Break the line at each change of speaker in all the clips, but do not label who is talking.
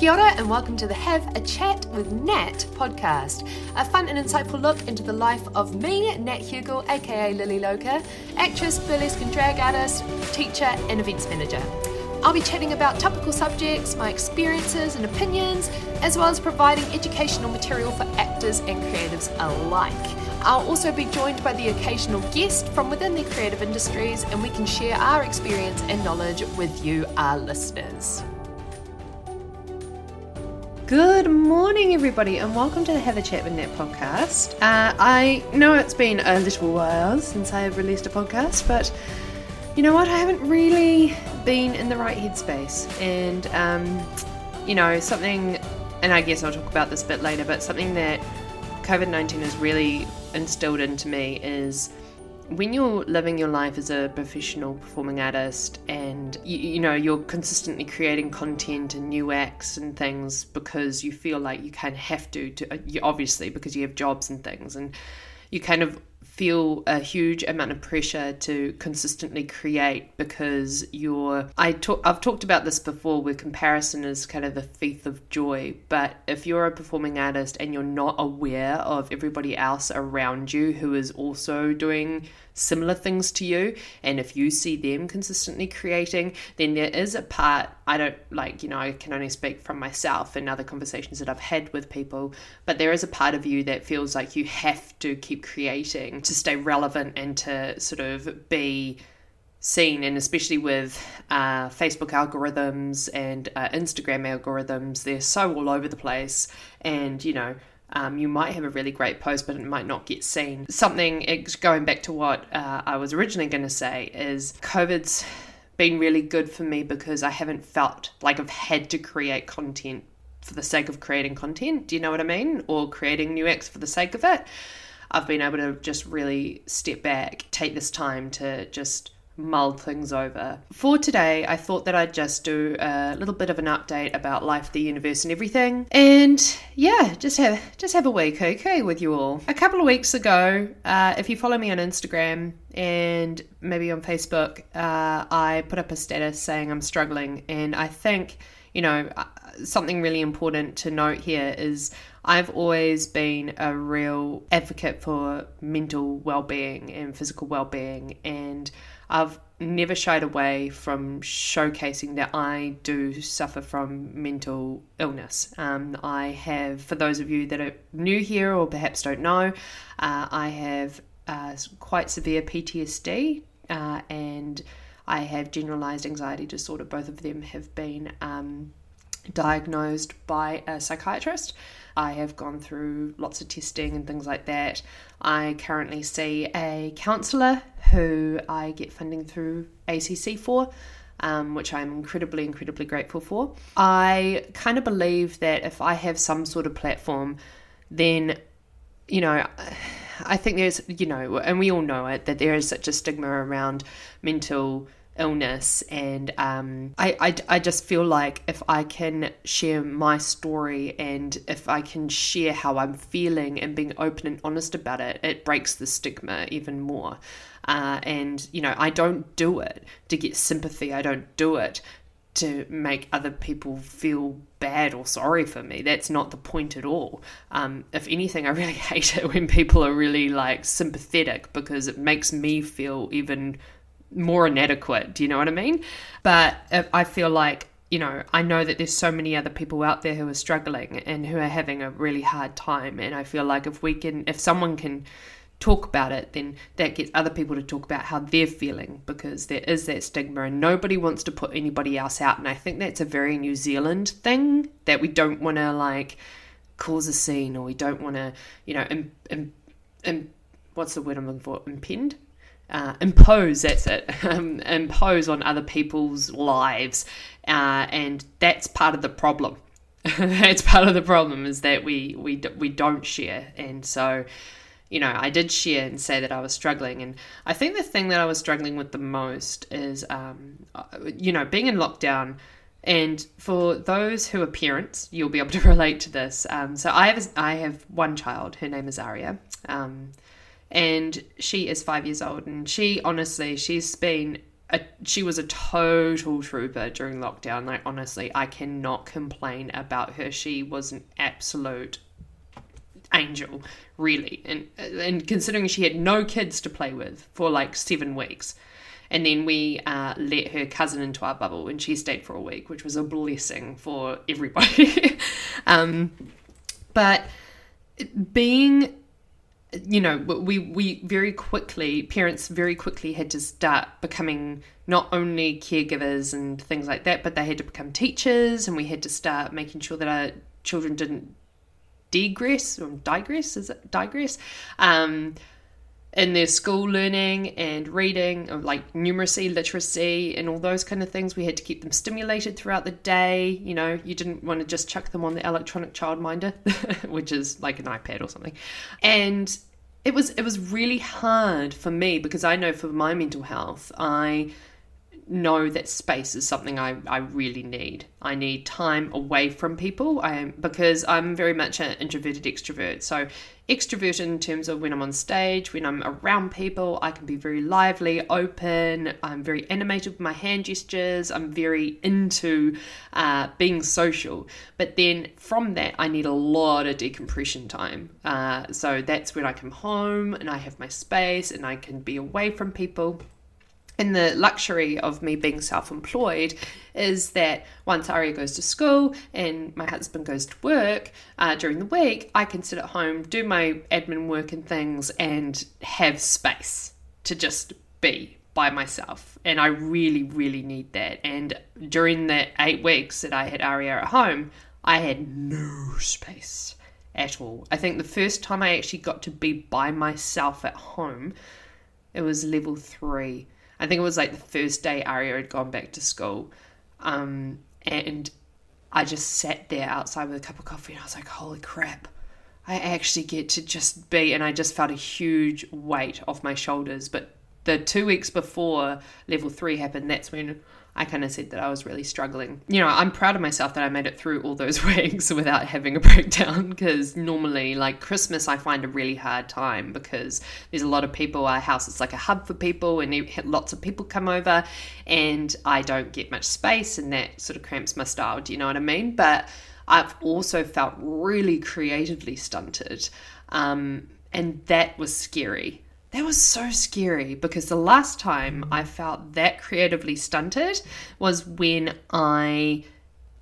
Kia ora and welcome to the Have a Chat with Nat podcast, a fun and insightful look into the life of me, Nat Hugel, aka Lily Loca, actress, burlesque and drag artist, teacher, and events manager. I'll be chatting about topical subjects, my experiences and opinions, as well as providing educational material for actors and creatives alike. I'll also be joined by the occasional guest from within the creative industries, and we can share our experience and knowledge with you, our listeners. Good morning, everybody, and welcome to the Chat with Nat podcast. Uh, I know it's been a little while since I have released a podcast, but you know what? I haven't really been in the right headspace, and um, you know, something, and I guess I'll talk about this a bit later, but something that COVID 19 has really instilled into me is when you're living your life as a professional performing artist and you, you, know you're consistently creating content and new acts and things because you feel like you kind of have to, to uh, obviously because you have jobs and things and you kind of feel a huge amount of pressure to consistently create because you're I talk I've talked about this before where comparison is kind of the thief of joy but if you're a performing artist and you're not aware of everybody else around you who is also doing similar things to you and if you see them consistently creating then there is a part I don't like you know I can only speak from myself and other conversations that I've had with people but there is a part of you that feels like you have to keep creating to stay relevant and to sort of be seen and especially with uh, facebook algorithms and uh, instagram algorithms they're so all over the place and you know um, you might have a really great post, but it might not get seen. Something going back to what uh, I was originally going to say is COVID's been really good for me because I haven't felt like I've had to create content for the sake of creating content. Do you know what I mean? Or creating new acts for the sake of it. I've been able to just really step back, take this time to just mull things over. For today, I thought that I'd just do a little bit of an update about life, the universe, and everything. And yeah, just have just have a week, okay, with you all. A couple of weeks ago, uh, if you follow me on Instagram and maybe on Facebook, uh, I put up a status saying I'm struggling, and I think you know uh, something really important to note here is I've always been a real advocate for mental well-being and physical well-being and I've never shied away from showcasing that I do suffer from mental illness. Um, I have, for those of you that are new here or perhaps don't know, uh, I have uh, quite severe PTSD uh, and I have generalized anxiety disorder. Both of them have been um, diagnosed by a psychiatrist. I have gone through lots of testing and things like that. I currently see a counsellor who I get funding through ACC for. Um, which I'm incredibly, incredibly grateful for. I kind of believe that if I have some sort of platform, then, you know, I think there's, you know, and we all know it, that there is such a stigma around mental illness and um, I, I, I just feel like if i can share my story and if i can share how i'm feeling and being open and honest about it it breaks the stigma even more uh, and you know i don't do it to get sympathy i don't do it to make other people feel bad or sorry for me. That's not the point at all. Um, if anything, I really hate it when people are really like sympathetic because it makes me feel even more inadequate. Do you know what I mean? But I feel like you know, I know that there's so many other people out there who are struggling and who are having a really hard time. And I feel like if we can, if someone can talk about it, then that gets other people to talk about how they're feeling because there is that stigma and nobody wants to put anybody else out. And I think that's a very New Zealand thing that we don't want to like cause a scene or we don't want to, you know, Im, Im, Im, what's the word I'm looking for? Impend? Uh, impose that's it um, impose on other people's lives uh, and that's part of the problem that's part of the problem is that we we we don't share and so you know I did share and say that I was struggling and I think the thing that I was struggling with the most is um, uh, you know being in lockdown and for those who are parents, you'll be able to relate to this. Um, so I have I have one child. Her name is Aria. Um, and she is five years old and she honestly she's been a, she was a total trooper during lockdown. Like honestly, I cannot complain about her. She was an absolute angel, really. And and considering she had no kids to play with for like seven weeks, and then we uh, let her cousin into our bubble, and she stayed for a week, which was a blessing for everybody. um, but being you know we we very quickly parents very quickly had to start becoming not only caregivers and things like that but they had to become teachers and we had to start making sure that our children didn't digress or digress is it digress? Um, in their school learning and reading like numeracy literacy and all those kind of things. We had to keep them stimulated throughout the day you know. You didn't want to just chuck them on the electronic childminder which is like an ipad or something. And it was it was really hard for me because i know for my mental health i know that space is something I, I really need. I need time away from people. I am because I'm very much an introverted extrovert. So extrovert in terms of when I'm on stage, when I'm around people, I can be very lively, open. I'm very animated with my hand gestures. I'm very into uh, being social. But then from that, I need a lot of decompression time. Uh, so that's when I come home and I have my space and I can be away from people. And the luxury of me being self employed is that once Aria goes to school and my husband goes to work uh, during the week, I can sit at home, do my admin work and things, and have space to just be by myself. And I really, really need that. And during the eight weeks that I had Aria at home, I had no space at all. I think the first time I actually got to be by myself at home, it was level three I think it was like the first day Aria had gone back to school. Um, and I just sat there outside with a cup of coffee and I was like, holy crap. I actually get to just be, and I just felt a huge weight off my shoulders. But the two weeks before level three happened, that's when I kind of said that I was really struggling. You know, I'm proud of myself that I made it through all those weeks without having a breakdown because normally, like Christmas, I find a really hard time because there's a lot of people. Our house is like a hub for people, and lots of people come over, and I don't get much space, and that sort of cramps my style. Do you know what I mean? But I've also felt really creatively stunted. Um, and that was scary that was so scary because the last time I felt that creatively stunted was when I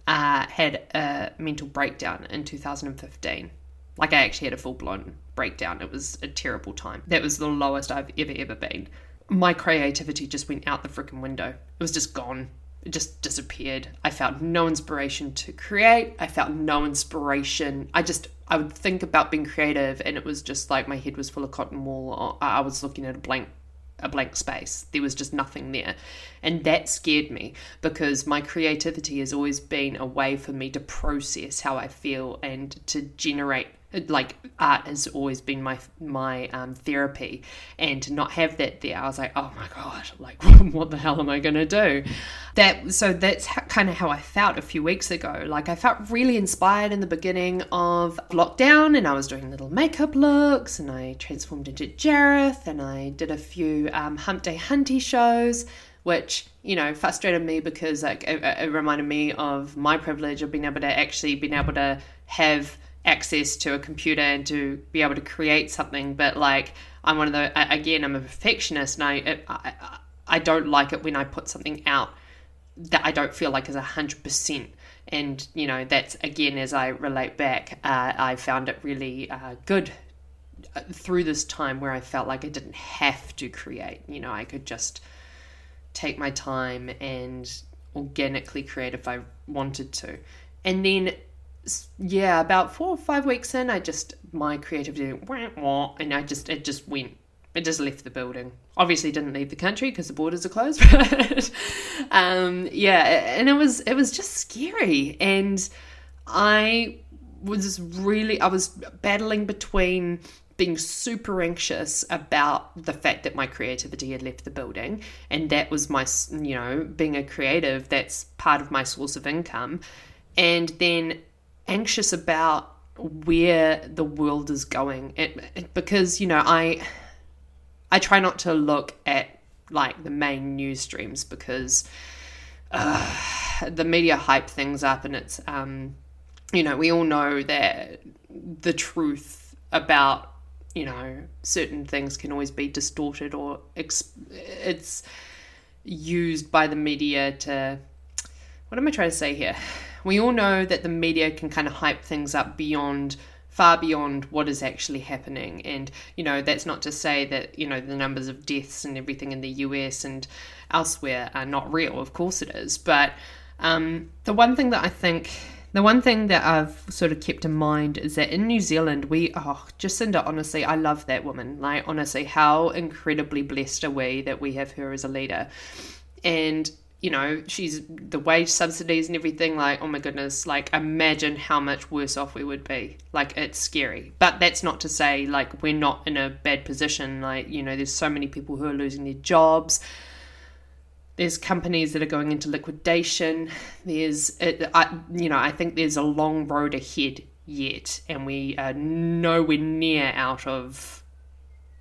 uh, had a mental breakdown in 2015. Like, I actually had a full blown breakdown. It was a terrible time. That was the lowest I've ever, ever been. My creativity just went out the freaking window. It was just gone. Just disappeared. I felt no inspiration to create. I felt no inspiration. I just I would think about being creative, and it was just like my head was full of cotton wool. I was looking at a blank a blank space. There was just nothing there. And that scared me because my creativity has always been a way for me to process how I feel and to generate like art has always been my my um, therapy. And to not have that there i was like oh my god like what the hell am i going to do? That so that's kind of how i felt a few weeks ago. Like i felt really inspired in the beginning of lockdown and i was doing little makeup looks and i transformed into jareth and i did a few um, hump day hunty shows which you know frustrated me because like it, it reminded me of my privilege of being able to actually being able to have access to a computer and to be able to create something but like i'm one of the again i'm a perfectionist and i i, I don't like it when i put something out that i don't feel like is a hundred percent. And you know that's again as i relate back uh, i found it really uh, good uh, through this time where i felt like i didn't have to create. You know i could just take my time and organically create if i wanted to. And then yeah, about four or five weeks in, I just my creativity went wah, and I just it just went. It just left the building. Obviously, didn't leave the country because the borders are closed. But um, yeah, and it was it was just scary, and I was really I was battling between being super anxious about the fact that my creativity had left the building and that was my you know being a creative that's part of my source of income and then anxious about where the world is going it, it, because you know i i try not to look at like the main news streams because uh, the media hype things up and it's um, you know we all know that the truth about you know certain things can always be distorted or ex- it's used by the media to what am I trying to say here? We all know that the media can kind of hype things up beyond far beyond what is actually happening and you know that's not to say that you know the numbers of deaths and everything in the US and elsewhere are not real of course it is but um, the one thing that I think the one thing that I've sort of kept in mind is that in New Zealand, we, oh, Jacinda, honestly, I love that woman. Like, honestly, how incredibly blessed are we that we have her as a leader. And, you know, she's the wage subsidies and everything. Like, oh my goodness, like, imagine how much worse off we would be. Like, it's scary. But that's not to say, like, we're not in a bad position. Like, you know, there's so many people who are losing their jobs there's companies that are going into liquidation. There's, it, I, you know, I think there's a long road ahead yet, and we are nowhere near out of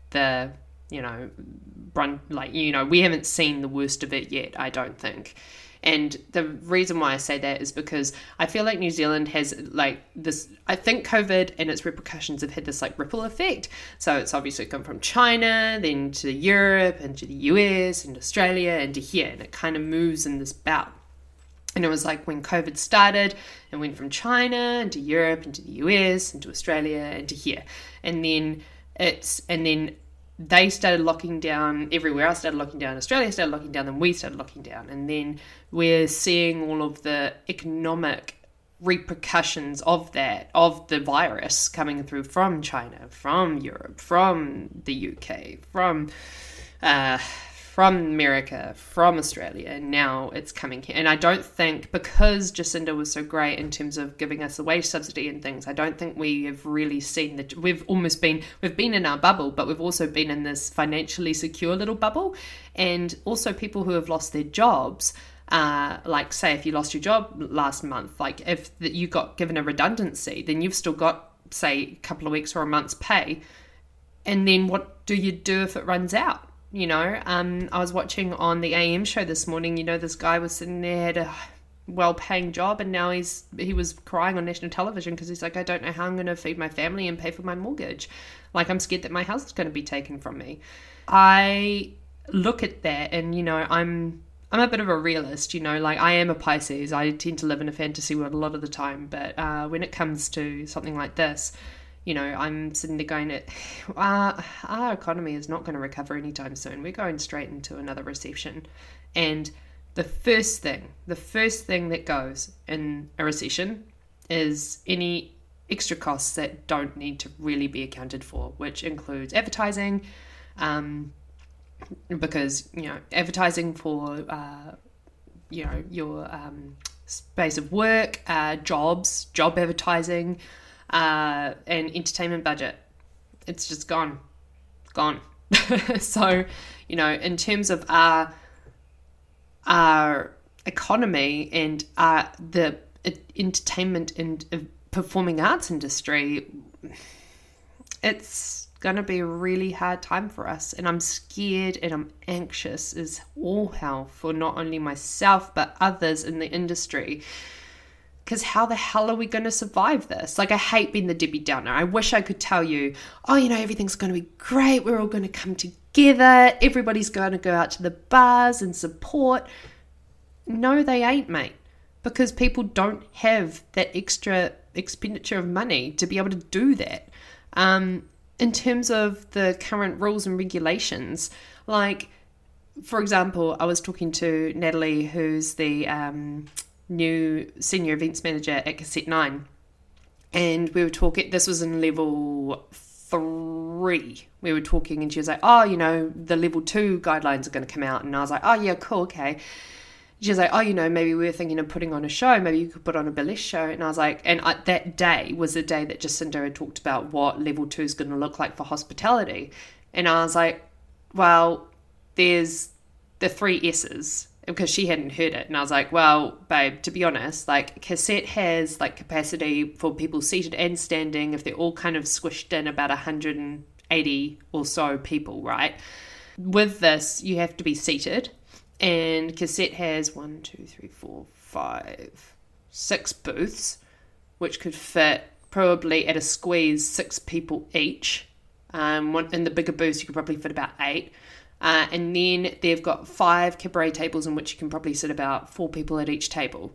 the, you know, run like you know, we haven't seen the worst of it yet. I don't think. And the reason why I say that is because I feel like New Zealand has like this. I think COVID and its repercussions have had this like ripple effect. So it's obviously come from China, then to Europe, and to the US, and Australia, and to here, and it kind of moves in this bout. And it was like when COVID started, it went from China into Europe, into the US, into Australia, and to here. And then it's and then they started locking down everywhere. I started locking down. Australia started locking down. Then we started locking down. And then we're seeing all of the economic repercussions of that, of the virus coming through from China, from Europe, from the UK, from uh, from America, from Australia, and now it's coming here. And I don't think because Jacinda was so great in terms of giving us the wage subsidy and things, I don't think we have really seen that. We've almost been we've been in our bubble, but we've also been in this financially secure little bubble, and also people who have lost their jobs. Uh, like say if you lost your job last month, like if you got given a redundancy, then you've still got say a couple of weeks or a month's pay, and then what do you do if it runs out? You know um, i was watching on the am show this morning you know this guy was sitting there had a well-paying job and now he's he was crying on national television because he's like i don't know how i'm going to feed my family and pay for my mortgage. Like i'm scared that my house is going to be taken from me. I look at that and you know i'm i'm a bit of a realist you know like i am a pisces. I tend to live in a fantasy world a lot of the time but uh, when it comes to something like this you know, I'm sitting there going, uh, our economy is not going to recover anytime soon. We're going straight into another recession. And the first thing, the first thing that goes in a recession is any extra costs that don't need to really be accounted for, which includes advertising, um, because, you know, advertising for, uh, you know, your um, space of work, uh, jobs, job advertising, uh, and entertainment budget. It's just gone, gone. so, you know, in terms of our our economy and our, the entertainment and uh, performing arts industry, it's gonna be a really hard time for us and i'm scared and i'm anxious as all hell for not only myself but others in the industry because how the hell are we going to survive this? Like, I hate being the Debbie Downer. I wish I could tell you, oh, you know, everything's going to be great. We're all going to come together. Everybody's going to go out to the bars and support. No, they ain't, mate, because people don't have that extra expenditure of money to be able to do that. Um, in terms of the current rules and regulations, like, for example, I was talking to Natalie, who's the um, new senior events manager at Cassette Nine, and we were talking. This was in level three. We were talking, and she was like, "Oh, you know, the level two guidelines are going to come out," and I was like, "Oh yeah, cool, okay." She was like, "Oh, you know, maybe we were thinking of putting on a show. Maybe you could put on a burlesque show." And I was like, and I, that day was the day that Jacinda had talked about what level two is going to look like for hospitality, and I was like, "Well, there's the three S's because she hadn't heard it. And I was like, well, babe, to be honest, like cassette has like capacity for people seated and standing if they're all kind of squished in about 180 or so people, right? with this, you have to be seated, and Cassette has one, two, three, four, five, six booths, which could fit probably at a squeeze six people each. Um, in the bigger booths, you could probably fit about eight. Uh, and then they've got five cabaret tables in which you can probably sit about four people at each table.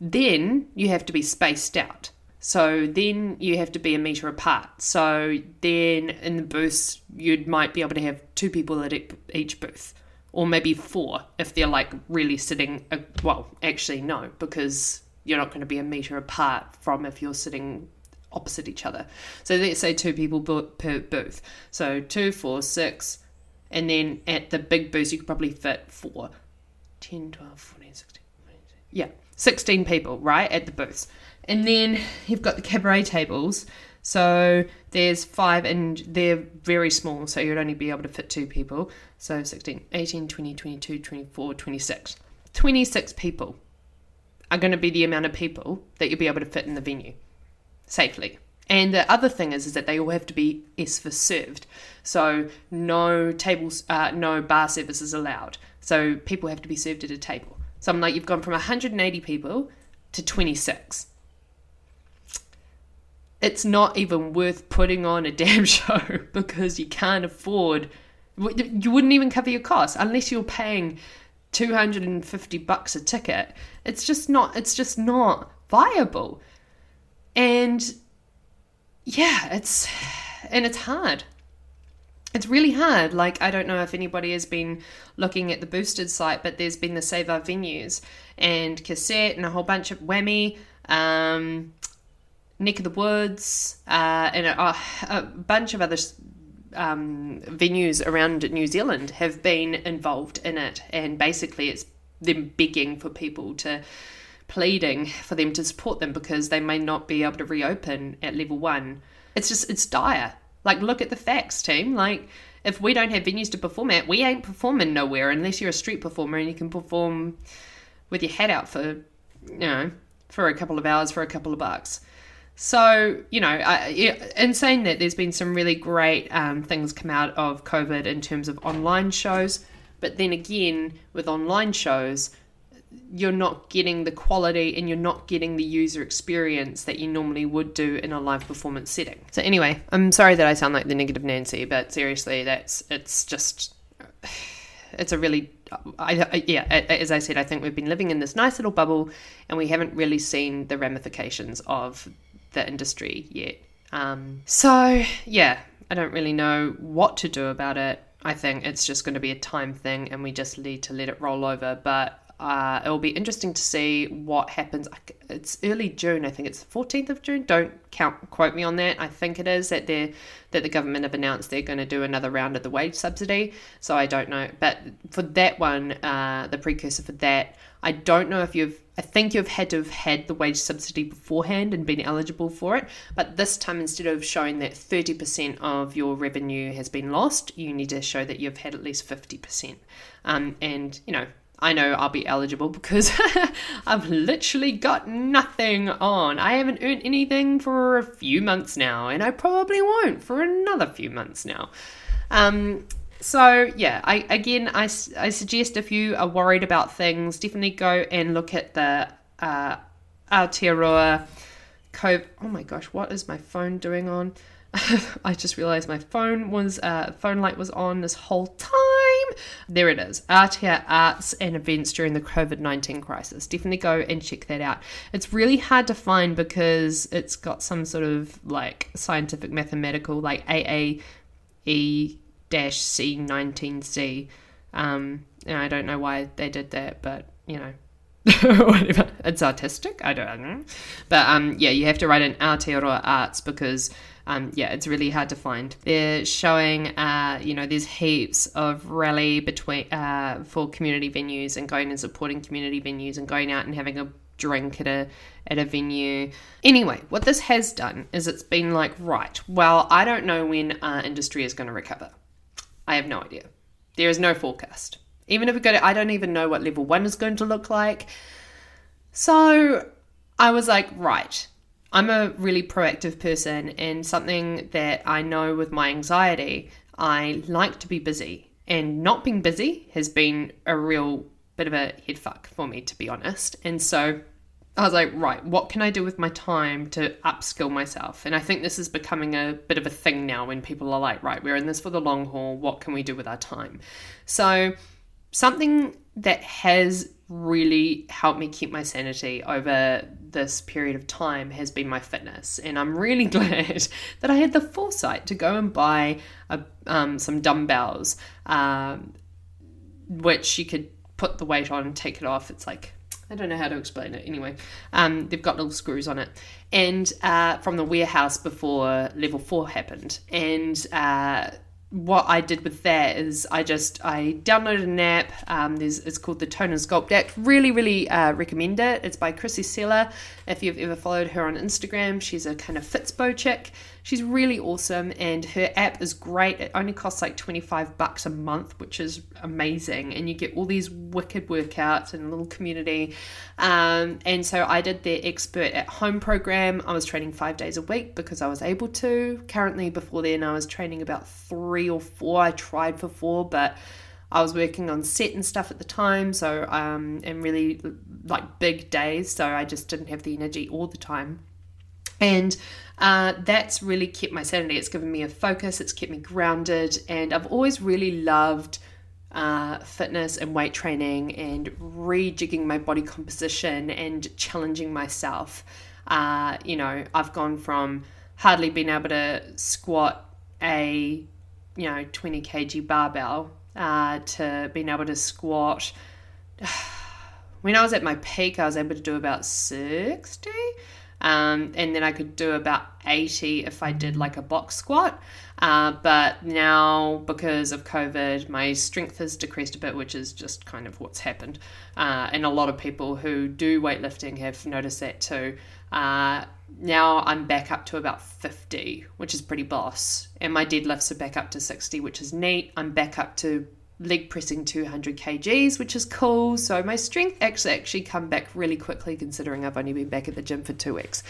Then you have to be spaced out. So then you have to be a meter apart. So then in the booths, you might be able to have two people at each booth, or maybe four if they're like really sitting. Uh, well, actually, no, because you're not going to be a meter apart from if you're sitting opposite each other. So let's say two people per booth. So two, four, six, and then at the big booths, you could probably fit four, 10, 12, 14, 16, 18, yeah, 16 people, right, at the booths. And then you've got the cabaret tables. So there's five, and they're very small, so you'd only be able to fit two people. So 16, 18, 20, 22, 24, 26. 26 people are going to be the amount of people that you'll be able to fit in the venue safely. And the other thing is, is that they all have to be S for served. So no tables, uh, no bar services allowed. So people have to be served at a table. So I'm like, you've gone from 180 people to 26 it's not even worth putting on a damn show because you can't afford you wouldn't even cover your costs unless you're paying 250 bucks a ticket it's just not it's just not viable and yeah it's and it's hard it's really hard like i don't know if anybody has been looking at the boosted site but there's been the save our venues and cassette and a whole bunch of whammy um, Neck of the Woods, uh, and a, a, bunch of other um, venues around New Zealand have been involved in it. And basically, it's them begging for people to, pleading for them to support them because they may not be able to reopen at level one. It's just, it's dire. Like, look at the facts, team. Like, if we don't have venues to perform at, we ain't performing nowhere unless you're a street performer and you can perform with your head out for, you know, for a couple of hours for a couple of bucks. So, you know, I, in saying that, there's been some really great um, things come out of COVID in terms of online shows. But then again, with online shows, you're not getting the quality and you're not getting the user experience that you normally would do in a live performance setting. So anyway, I'm sorry that I sound like the negative Nancy, but seriously, that's it's just it's a really I, I, yeah, as I said, I think we've been living in this nice little bubble, and we haven't really seen the ramifications of the industry yet. Um, so, yeah, I don't really know what to do about it. I think it's just going to be a time thing and we just need to let it roll over. But uh, it will be interesting to see what happens. It's early June, I think it's the 14th of June. Don't count quote me on that. I think it is that they that the government have announced they're going to do another round of the wage subsidy. So I don't know, but for that one, uh, the precursor for that, I don't know if you've. I think you've had to have had the wage subsidy beforehand and been eligible for it. But this time, instead of showing that 30% of your revenue has been lost, you need to show that you've had at least 50%. Um, and, you know, I know I'll be eligible because I've literally got nothing on. I haven't earned anything for a few months now, and I probably won't for another few months now. Um, so yeah, I again I, I suggest if you are worried about things, definitely go and look at the uh, Aotearoa Cove. Oh my gosh, what is my phone doing on? I just realized my phone was uh, phone light was on this whole time. There it is. Aotea Arts and Events during the COVID 19 crisis. Definitely go and check that out. It's really hard to find because it's got some sort of like scientific mathematical, like AAE C19C. Um, and I don't know why they did that, but you know, whatever. It's artistic. I don't know. But um, yeah, you have to write in Aotearoa Arts because um, yeah, it's really hard to find. They're showing, uh, you know, there's heaps of rally between uh, for community venues and going and supporting community venues and going out and having a drink at a at a venue. Anyway, what this has done is it's been like, right, well, I don't know when our industry is going to recover. I have no idea. There is no forecast. Even if we go to, I don't even know what level one is going to look like. So I was like, right, I'm a really proactive person, and something that I know with my anxiety, I like to be busy. and not being busy has been a real bit of a head fuck for me, to be honest. And so I was like, right, what can I do with my time to upskill myself? And I think this is becoming a bit of a thing now when people are like, right, we're in this for the long haul. What can we do with our time? So, something that has really helped me keep my sanity over this period of time has been my fitness. And I'm really glad that I had the foresight to go and buy a, um, some dumbbells, um, which you could put the weight on and take it off. It's like I don't know how to explain it. Anyway, um, they've got little screws on it, and uh, from the warehouse before level four happened, and. Uh, what I did with that is I just I downloaded an app. Um, there's it's called the Tone and Sculpt app. Really, really uh, recommend it. It's by Krissy Cela. If you've ever followed her on Instagram, she's a kind of Fitspo chick. She's really awesome, and her app is great. It only costs like 25 bucks a month, which is amazing. And you get all these wicked workouts and a little community. Um, and so I did their expert at home program. I was training five days a week because I was able to. Currently, before then, I was training about three or four. I tried for four, but I was working on set and stuff at the time, so um, and really like big days, so I just didn't have the energy all the time. And uh, that's really kept my sanity. It's given me a focus, it's kept me grounded, and I've always really loved uh, fitness and weight training and rejigging my body composition and challenging myself. Uh, you know, I've gone from hardly being able to squat a you know 20 kg barbell uh, to being able to squat. When I was at my peak, I was able to do about 60 um, and then I could do about 80 if I did like a box squat. Uh, but now, because of COVID, my strength has decreased a bit, which is just kind of what's happened. Uh, and a lot of people who do weightlifting have noticed that too. Uh, now I'm back up to about 50, which is pretty boss. And my deadlifts are back up to 60, which is neat. I'm back up to leg pressing 200 kgs, which is cool. So my strength actually actually come back really quickly, considering I've only been back at the gym for two weeks.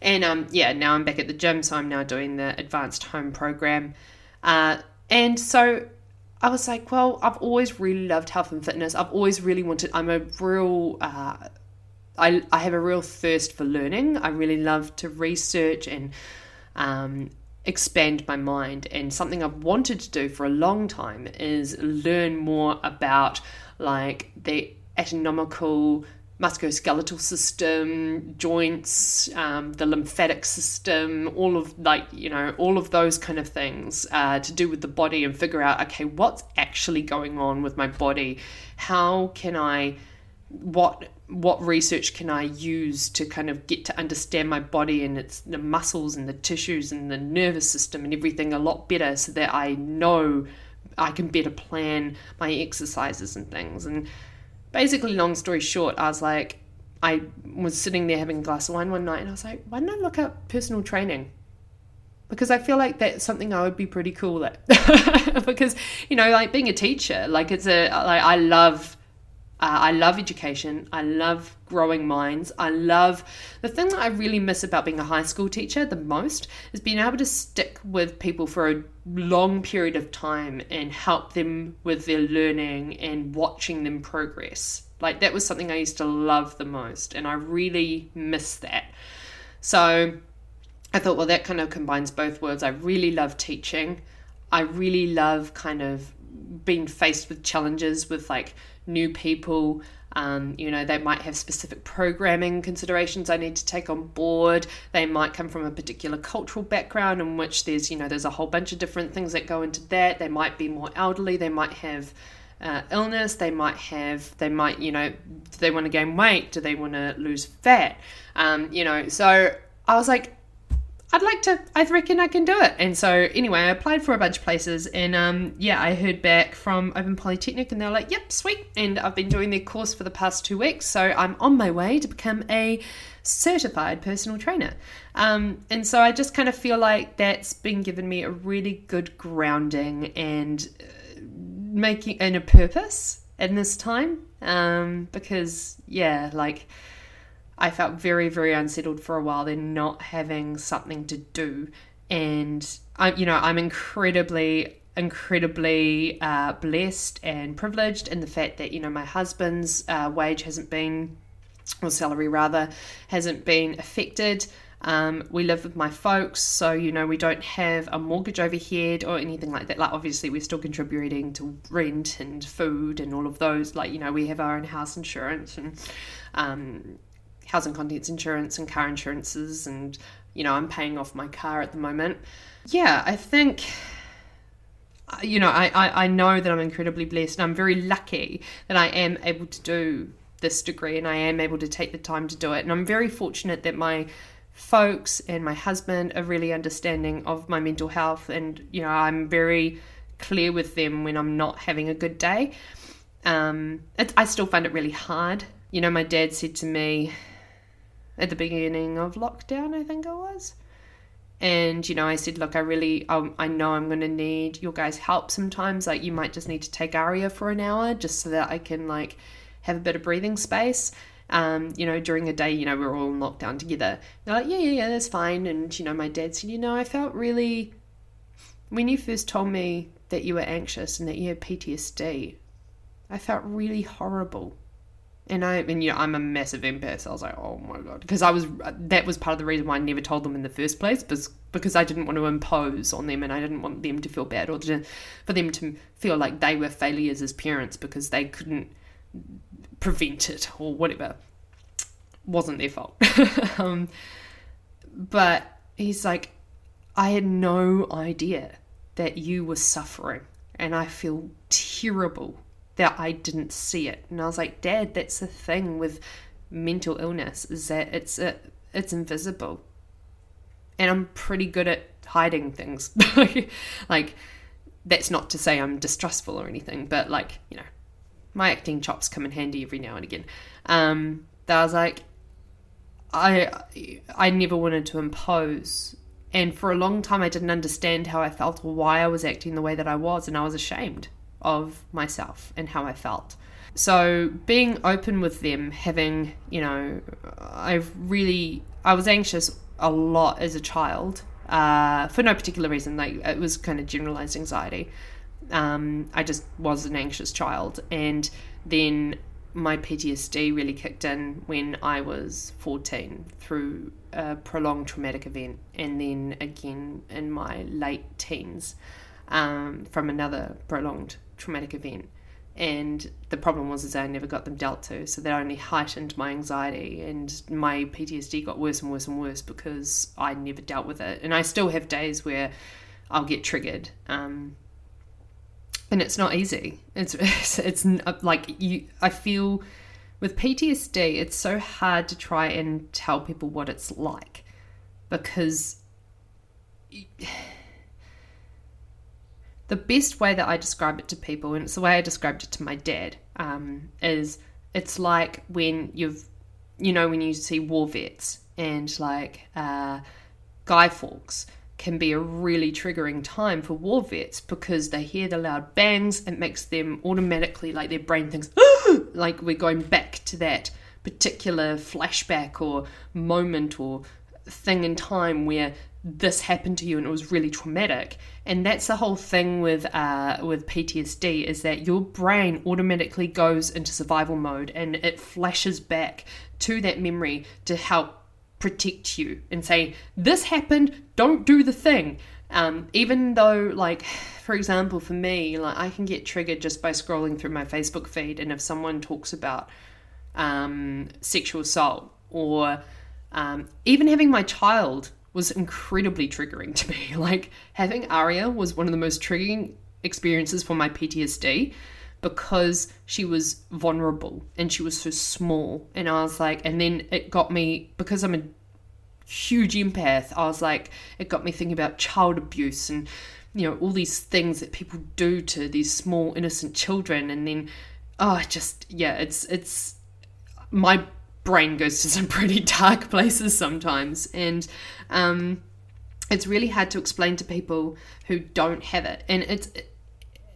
And um, yeah, now I'm back at the gym, so I'm now doing the advanced home program. Uh, and so I was like, well, I've always really loved health and fitness. I've always really wanted. I'm a real. Uh, I, I have a real thirst for learning. I really love to research and um, expand my mind. And something I've wanted to do for a long time is learn more about like the anatomical musculoskeletal system, joints, um, the lymphatic system, all of like you know all of those kind of things uh, to do with the body, and figure out okay what's actually going on with my body. How can I what what research can I use to kind of get to understand my body and its the muscles and the tissues and the nervous system and everything a lot better so that I know I can better plan my exercises and things. And basically, long story short, I was like, I was sitting there having a glass of wine one night and I was like, why don't I look up personal training? Because I feel like that's something I would be pretty cool at. because, you know, like being a teacher, like it's a, like I love uh, I love education. I love growing minds. I love the thing that I really miss about being a high school teacher the most is being able to stick with people for a long period of time and help them with their learning and watching them progress. Like that was something I used to love the most, and I really miss that. So I thought, well, that kind of combines both worlds. I really love teaching. I really love kind of being faced with challenges with like new people. Um, you know, they might have specific programming considerations I need to take on board. They might come from a particular cultural background in which there's, you know, there's a whole bunch of different things that go into that. They might be more elderly. They might have uh, illness. They might have, they might, you know, do they want to gain weight? Do they want to lose fat? Um, you know, so I was like, I'd like to, I reckon I can do it. And so, anyway, I applied for a bunch of places, and um, yeah, I heard back from Open Polytechnic, and they were like, yep, sweet. And I've been doing their course for the past two weeks, so I'm on my way to become a certified personal trainer. Um, and so, I just kind of feel like that's been given me a really good grounding and uh, making and a purpose in this time. Um, because, yeah, like, I felt very, very unsettled for a while, then not having something to do. And I, you know, I'm incredibly incredibly uh, blessed and privileged in the fact that you know my husband's uh, wage hasn't been or salary rather hasn't been affected um, we live with my folks, so you know we don't have a mortgage overhead or anything like that. Like obviously we're still contributing to rent and food and all of those. Like you know we have our own house insurance and um, housing contents insurance and car insurances, and you know I'm paying off my car at the moment. Yeah, I think you know I, I, I know that I'm incredibly blessed and I'm very lucky that I am able to do this degree and I am able to take the time to do it. And I'm very fortunate that my folks and my husband are really understanding of my mental health and you know i'm very clear with them when i'm not having a good day um, it, i still find it really hard you know my dad said to me at the beginning of lockdown i think it was and you know i said look i really um, i know i'm going to need your guys help sometimes like you might just need to take aria for an hour just so that i can like have a bit of breathing space um, you know, during a day, you know, we are all in lockdown together. They're like, yeah, yeah, yeah, that's fine. And, you know, my dad said, you know, I felt really, when you first told me that you were anxious and that you had PTSD, I felt really horrible. And I, and you know, I'm a massive empath. So I was like, oh my god, because I was that was part of the reason why I never told them in the first place, because because I didn't want to impose on them, and I didn't want them to feel bad or to, for them to feel like they were failures as parents because they couldn't prevent it or whatever. Wasn't their fault. um, but he's like, I had no idea that you were suffering, and I feel terrible that I didn't see it. And I was like, Dad, that's the thing with mental illness is that it's a, it's invisible, and I'm pretty good at hiding things. like, that's not to say I'm distrustful or anything, but like, you know, my acting chops come in handy every now and again. Um, that I was like, I I never wanted to impose, and for a long time I didn't understand how I felt or why I was acting the way that I was, and I was ashamed of myself and how I felt. So being open with them, having you know, I've really I was anxious a lot as a child uh, for no particular reason. Like it was kind of generalized anxiety. Um, I just was an anxious child. And then my PTSD really kicked in when I was 14 through a prolonged traumatic event, and then again in my late teens um, from another prolonged traumatic event. And the problem was is I never got them dealt to, so that only heightened my anxiety, and my PTSD got worse and worse and worse because I never dealt with it. And I still have days where I'll get triggered. Um, and it's not easy. It's, it's it's like you. I feel with PTSD, it's so hard to try and tell people what it's like because the best way that I describe it to people, and it's the way I described it to my dad, um, is it's like when you've, you know, when you see war vets and like uh, Guy Fawkes can be a really triggering time for war vets because they hear the loud bangs. It makes them automatically, like their brain thinks, like we're going back to that particular flashback or moment or thing in time where this happened to you and it was really traumatic. And that's the whole thing with uh, with PTSD is that your brain automatically goes into survival mode and it flashes back to that memory to help protect you and say, This happened, don't do the thing. Um, even though, like, for example, for me, like, I can get triggered just by scrolling through my Facebook feed, and if someone talks about um, sexual assault or um, even having my child was incredibly triggering to me. Like, having Aria was one of the most triggering experiences for my PTSD because she was vulnerable and she was so small. And I was like, and then it got me, because I'm a huge empath, I was like, it got me thinking about child abuse and, you know, all these things that people do to these small, innocent children. And then, oh, just, yeah, it's, it's, my brain goes to some pretty dark places sometimes. And, um, it's really hard to explain to people who don't have it. And it's,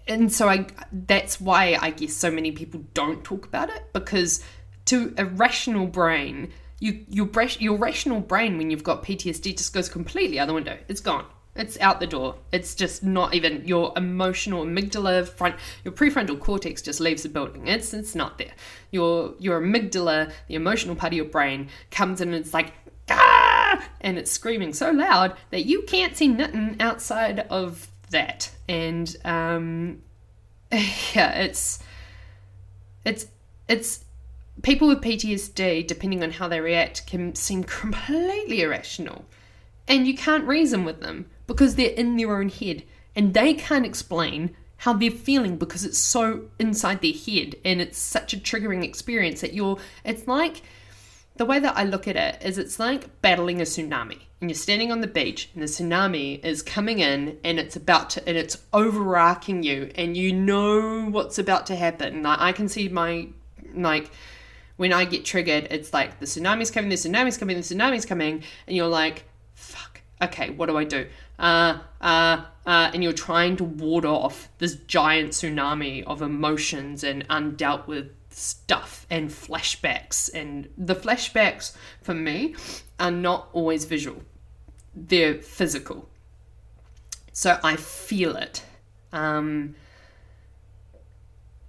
and so I that's why I guess so many people don't talk about it because to a rational brain, you your your rational brain when you've got PTSD just goes completely out the window. It's gone. It's out the door. It's just not even your emotional amygdala front. Your prefrontal cortex just leaves the building. It's it's not there. Your your amygdala, the emotional part of your brain, comes in and it's like ah, and it's screaming so loud that you can't see nothing outside of that. And um, yeah, it's it's it's people with PTSD, depending on how they react, can seem completely irrational. And you can't reason with them because they're in their own head and they can't explain how they're feeling because it's so inside their head and it's such a triggering experience that you're it's like the way that I look at it is it's like battling a tsunami and you're standing on the beach and the tsunami is coming in and it's about to and it's overarching you and you know what's about to happen. Like I can see my like when I get triggered it's like the tsunami's coming the tsunami's coming the tsunami's coming and you're like fuck okay what do I do uh, uh, uh, and you're trying to ward off this giant tsunami of emotions and undealt with stuff and flashbacks. And the flashbacks for me are not always visual, they're physical. So I feel it. Um,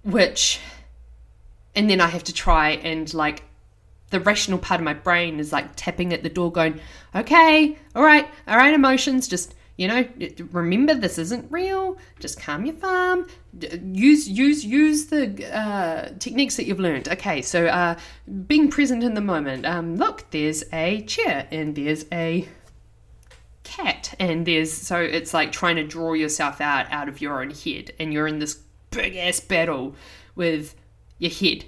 which, and then I have to try and like the rational part of my brain is like tapping at the door, going, okay, all right, all right, emotions, just you know, remember this isn't real. Just calm your farm. Use use use the uh, techniques that you've learned. Okay, so uh, being present in the moment. Um, look, there's a chair and there's a cat and there's so it's like trying to draw yourself out out of your own head and you're in this big ass battle with your head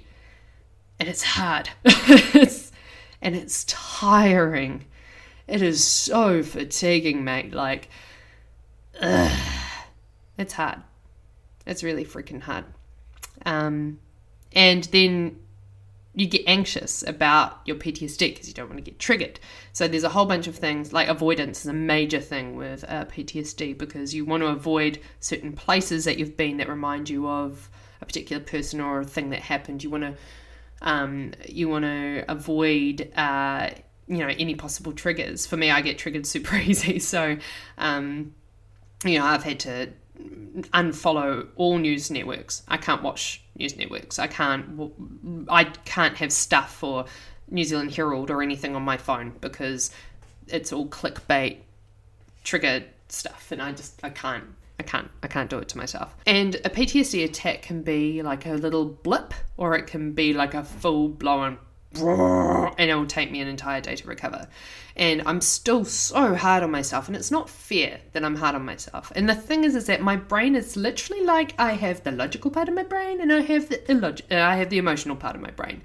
and it's hard it's, and it's tiring it is so fatiguing, mate. Like, ugh, it's hard. It's really freaking hard. Um, and then you get anxious about your PTSD because you don't want to get triggered. So there's a whole bunch of things like avoidance is a major thing with uh, PTSD because you want to avoid certain places that you've been that remind you of a particular person or a thing that happened. You want to um, you want to avoid uh, you know any possible triggers. For me, I get triggered super easy, so um, you know I've had to unfollow all news networks. I can't watch news networks. I can't. I can't have stuff for New Zealand Herald or anything on my phone because it's all clickbait, trigger stuff, and I just I can't. I can't I can't do it to myself. And a PTSD attack can be like a little blip or it can be like a full blown and it will take me an entire day to recover. And I'm still so hard on myself, and it's not fair that I'm hard on myself. And the thing is, is that my brain is literally like I have the logical part of my brain, and I have the illog- uh, I have the emotional part of my brain.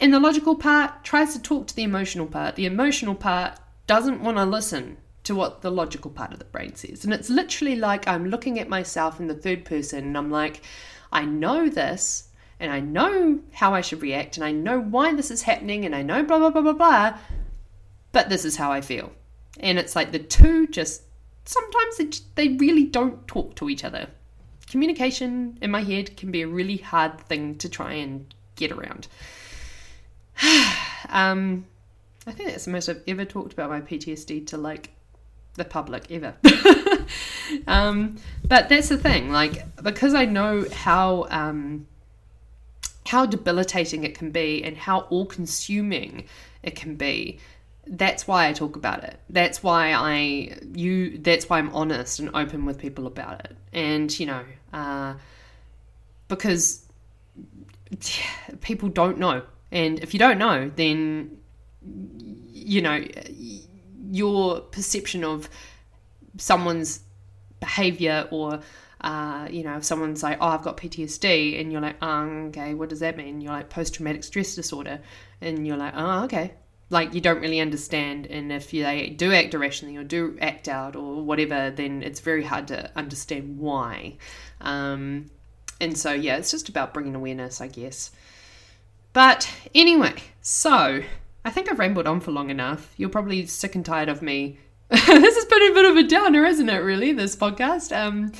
And the logical part tries to talk to the emotional part. The emotional part doesn't want to listen to what the logical part of the brain says. And it's literally like I'm looking at myself in the third person, and I'm like, I know this, and I know how I should react and I know why this is happening and I know blah blah blah blah blah, but this is how I feel. And it's like the two just sometimes they, they really don't talk to each other. Communication in my head can be a really hard thing to try and get around. um, I think that's the most I've ever talked about my PTSD to like the public ever. um, but that's the thing, like because I know how um, how debilitating it can be and how all consuming it can be that's why I talk about it. That's why I you. That's why I'm honest and open with people about it. And you know, uh, because people don't know, and if you don't know, then you know your perception of someone's behavior or uh, you know, if someone's like, oh, I've got PTSD, and you're like, oh, okay, what does that mean? You're like, post traumatic stress disorder. And you're like, oh, okay. Like, you don't really understand. And if they do act irrationally or do act out or whatever, then it's very hard to understand why. Um, and so, yeah, it's just about bringing awareness, I guess. But anyway, so I think I've rambled on for long enough. You're probably sick and tired of me. this has been a bit of a downer, isn't it, really, this podcast? Um,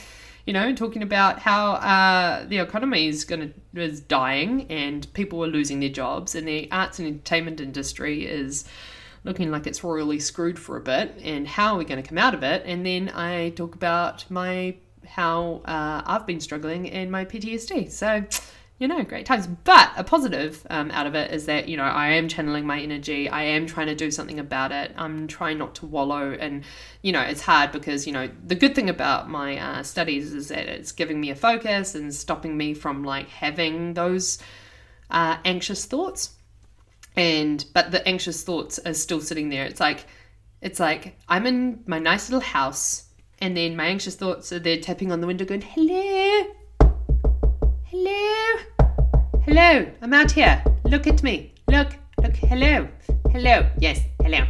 you know, talking about how uh, the economy is going to is dying and people are losing their jobs, and the arts and entertainment industry is looking like it's royally screwed for a bit and how are we going to come out of it. And then I talk about my how uh, I've been struggling in my PTSD. So, you know, great times. But a positive um, out of it is that, you know, I am channeling my energy. I am trying to do something about it. I'm trying not to wallow. And, you know, it's hard because, you know, the good thing about my uh, studies is that it's giving me a focus and stopping me from like having those uh, anxious thoughts. And, but the anxious thoughts are still sitting there. It's like, it's like I'm in my nice little house and then my anxious thoughts are there tapping on the window going, hello, hello, hello, I'm out here. Look at me. Look, look, hello, hello, yes, hello.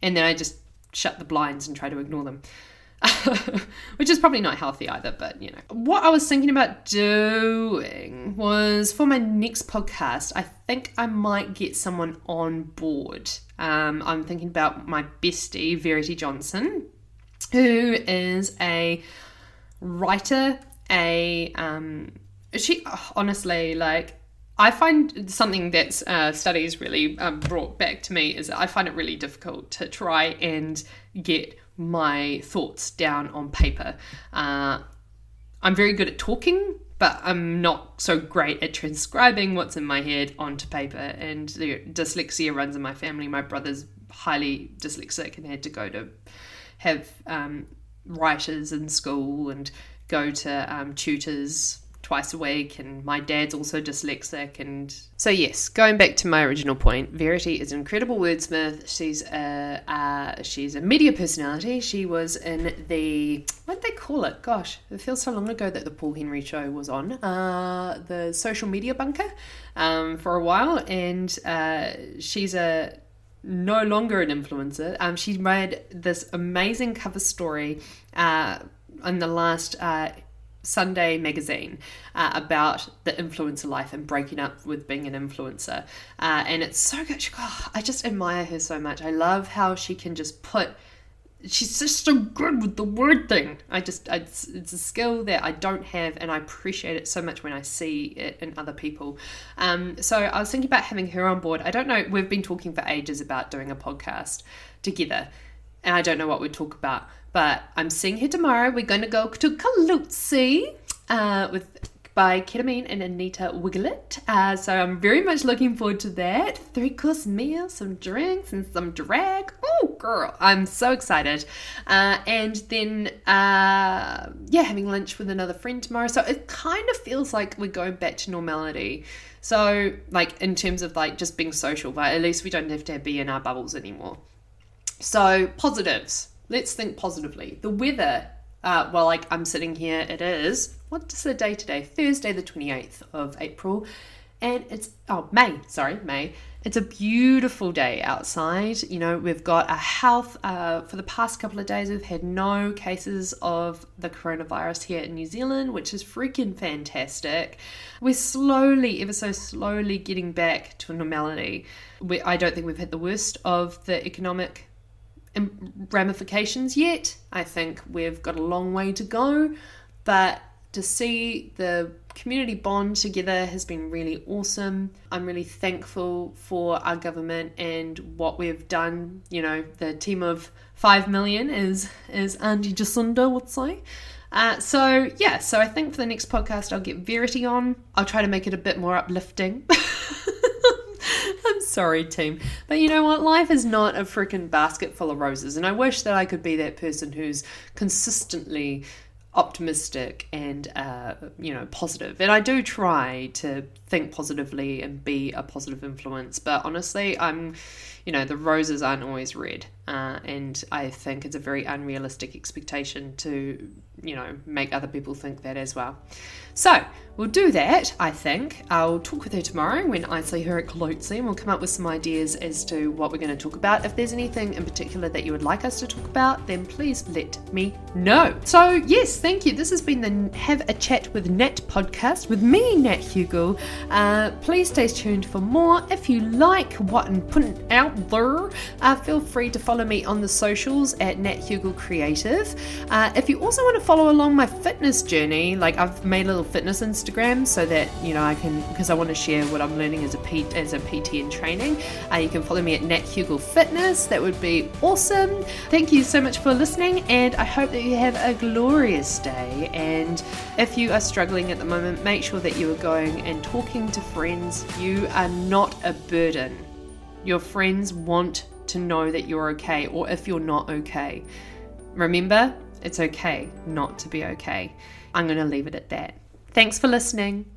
And then I just shut the blinds and try to ignore them. Which is probably not healthy either, but you know. What I was thinking about doing was for my next podcast, I think I might get someone on board. Um, I'm thinking about my bestie, Verity Johnson who is a writer, a um, she honestly like I find something that uh, studies really um, brought back to me is I find it really difficult to try and get my thoughts down on paper. Uh, I'm very good at talking, but I'm not so great at transcribing what's in my head onto paper. And the dyslexia runs in my family. My brother's highly dyslexic and had to go to have um, writers in school and go to um, tutors twice a week and my dad's also dyslexic and so yes going back to my original point verity is an incredible wordsmith. She's a uh, she's a media personality. She was in the what they call it? Gosh it feels so long ago that the paul henry show was on. Uh, the social media bunker um, for a while and uh, she's a no longer an influencer. Um, she made this amazing cover story uh, in the last uh, Sunday magazine uh, about the influencer life and breaking up with being an influencer. Uh, and it's so good. She, oh, I just admire her so much. I love how she can just put she's just so good with the word thing. I just, it's, it's a skill that I don't have, and I appreciate it so much when I see it in other people. Um, so I was thinking about having her on board. I don't know, we've been talking for ages about doing a podcast together, and I don't know what we'd talk about, but I'm seeing her tomorrow. We're going to go to Caluzzi uh, with by Kita Mean and Anita Wigl'it. Uh, so I'm very much looking forward to that. Three course meal, some drinks, and some drag. Oh, girl, I'm so excited. Uh, and then, uh, yeah, having lunch with another friend tomorrow. So it kind of feels like we're going back to normality. So, like, in terms of like just being social, but at least we don't have to be in our bubbles anymore. So, positives. Let's think positively. The weather uh, well, like I'm sitting here, it is, what's the day today? Thursday, the 28th of April. And it's, oh, May, sorry, May. It's a beautiful day outside. You know, we've got a health, uh, for the past couple of days, we've had no cases of the coronavirus here in New Zealand, which is freaking fantastic. We're slowly, ever so slowly, getting back to normality. We, I don't think we've had the worst of the economic ramifications yet. I think we've got a long way to go, but to see the community bond together has been really awesome. I'm really thankful for our government and what we've done. You know, the team of five million, is as Andy Jacinda would say. Uh, so yeah, so I think for the next podcast I'll get Verity on. I'll try to make it a bit more uplifting. I'm sorry, team. But you know what? Life is not a freaking basket full of roses. And I wish that I could be that person who's consistently optimistic and uh, you know positive and i do try to think positively and be a positive influence but honestly i'm you know the roses aren't always red uh, and i think it's a very unrealistic expectation to you know make other people think that as well so we'll do that, I think. I'll talk with her tomorrow when I see her at Caluzzi and we'll come up with some ideas as to what we're going to talk about. If there's anything in particular that you would like us to talk about, then please let me know. So, yes, thank you. This has been the Have a Chat with Nat podcast with me, Nat Hugo. Uh, please stay tuned for more. If you like what I'm putting out there, uh, feel free to follow me on the socials at Nat Hugo Creative. Uh, if you also want to follow follow along my fitness journey, like I've made a little fitness Instagram so that you know I can because I want to share what I'm learning as a P, as a PT in training. Uh, you can follow me at Nat Hugel Fitness. That would be awesome. Thank you so much for listening, and I hope that you have a glorious day. And if you are struggling at the moment, make sure that you are going and talking to friends. You are not a burden. Your friends want to know that you're okay, or if you're not okay. Remember, it's okay not to be okay. I'm going to leave it at that. Thanks for listening.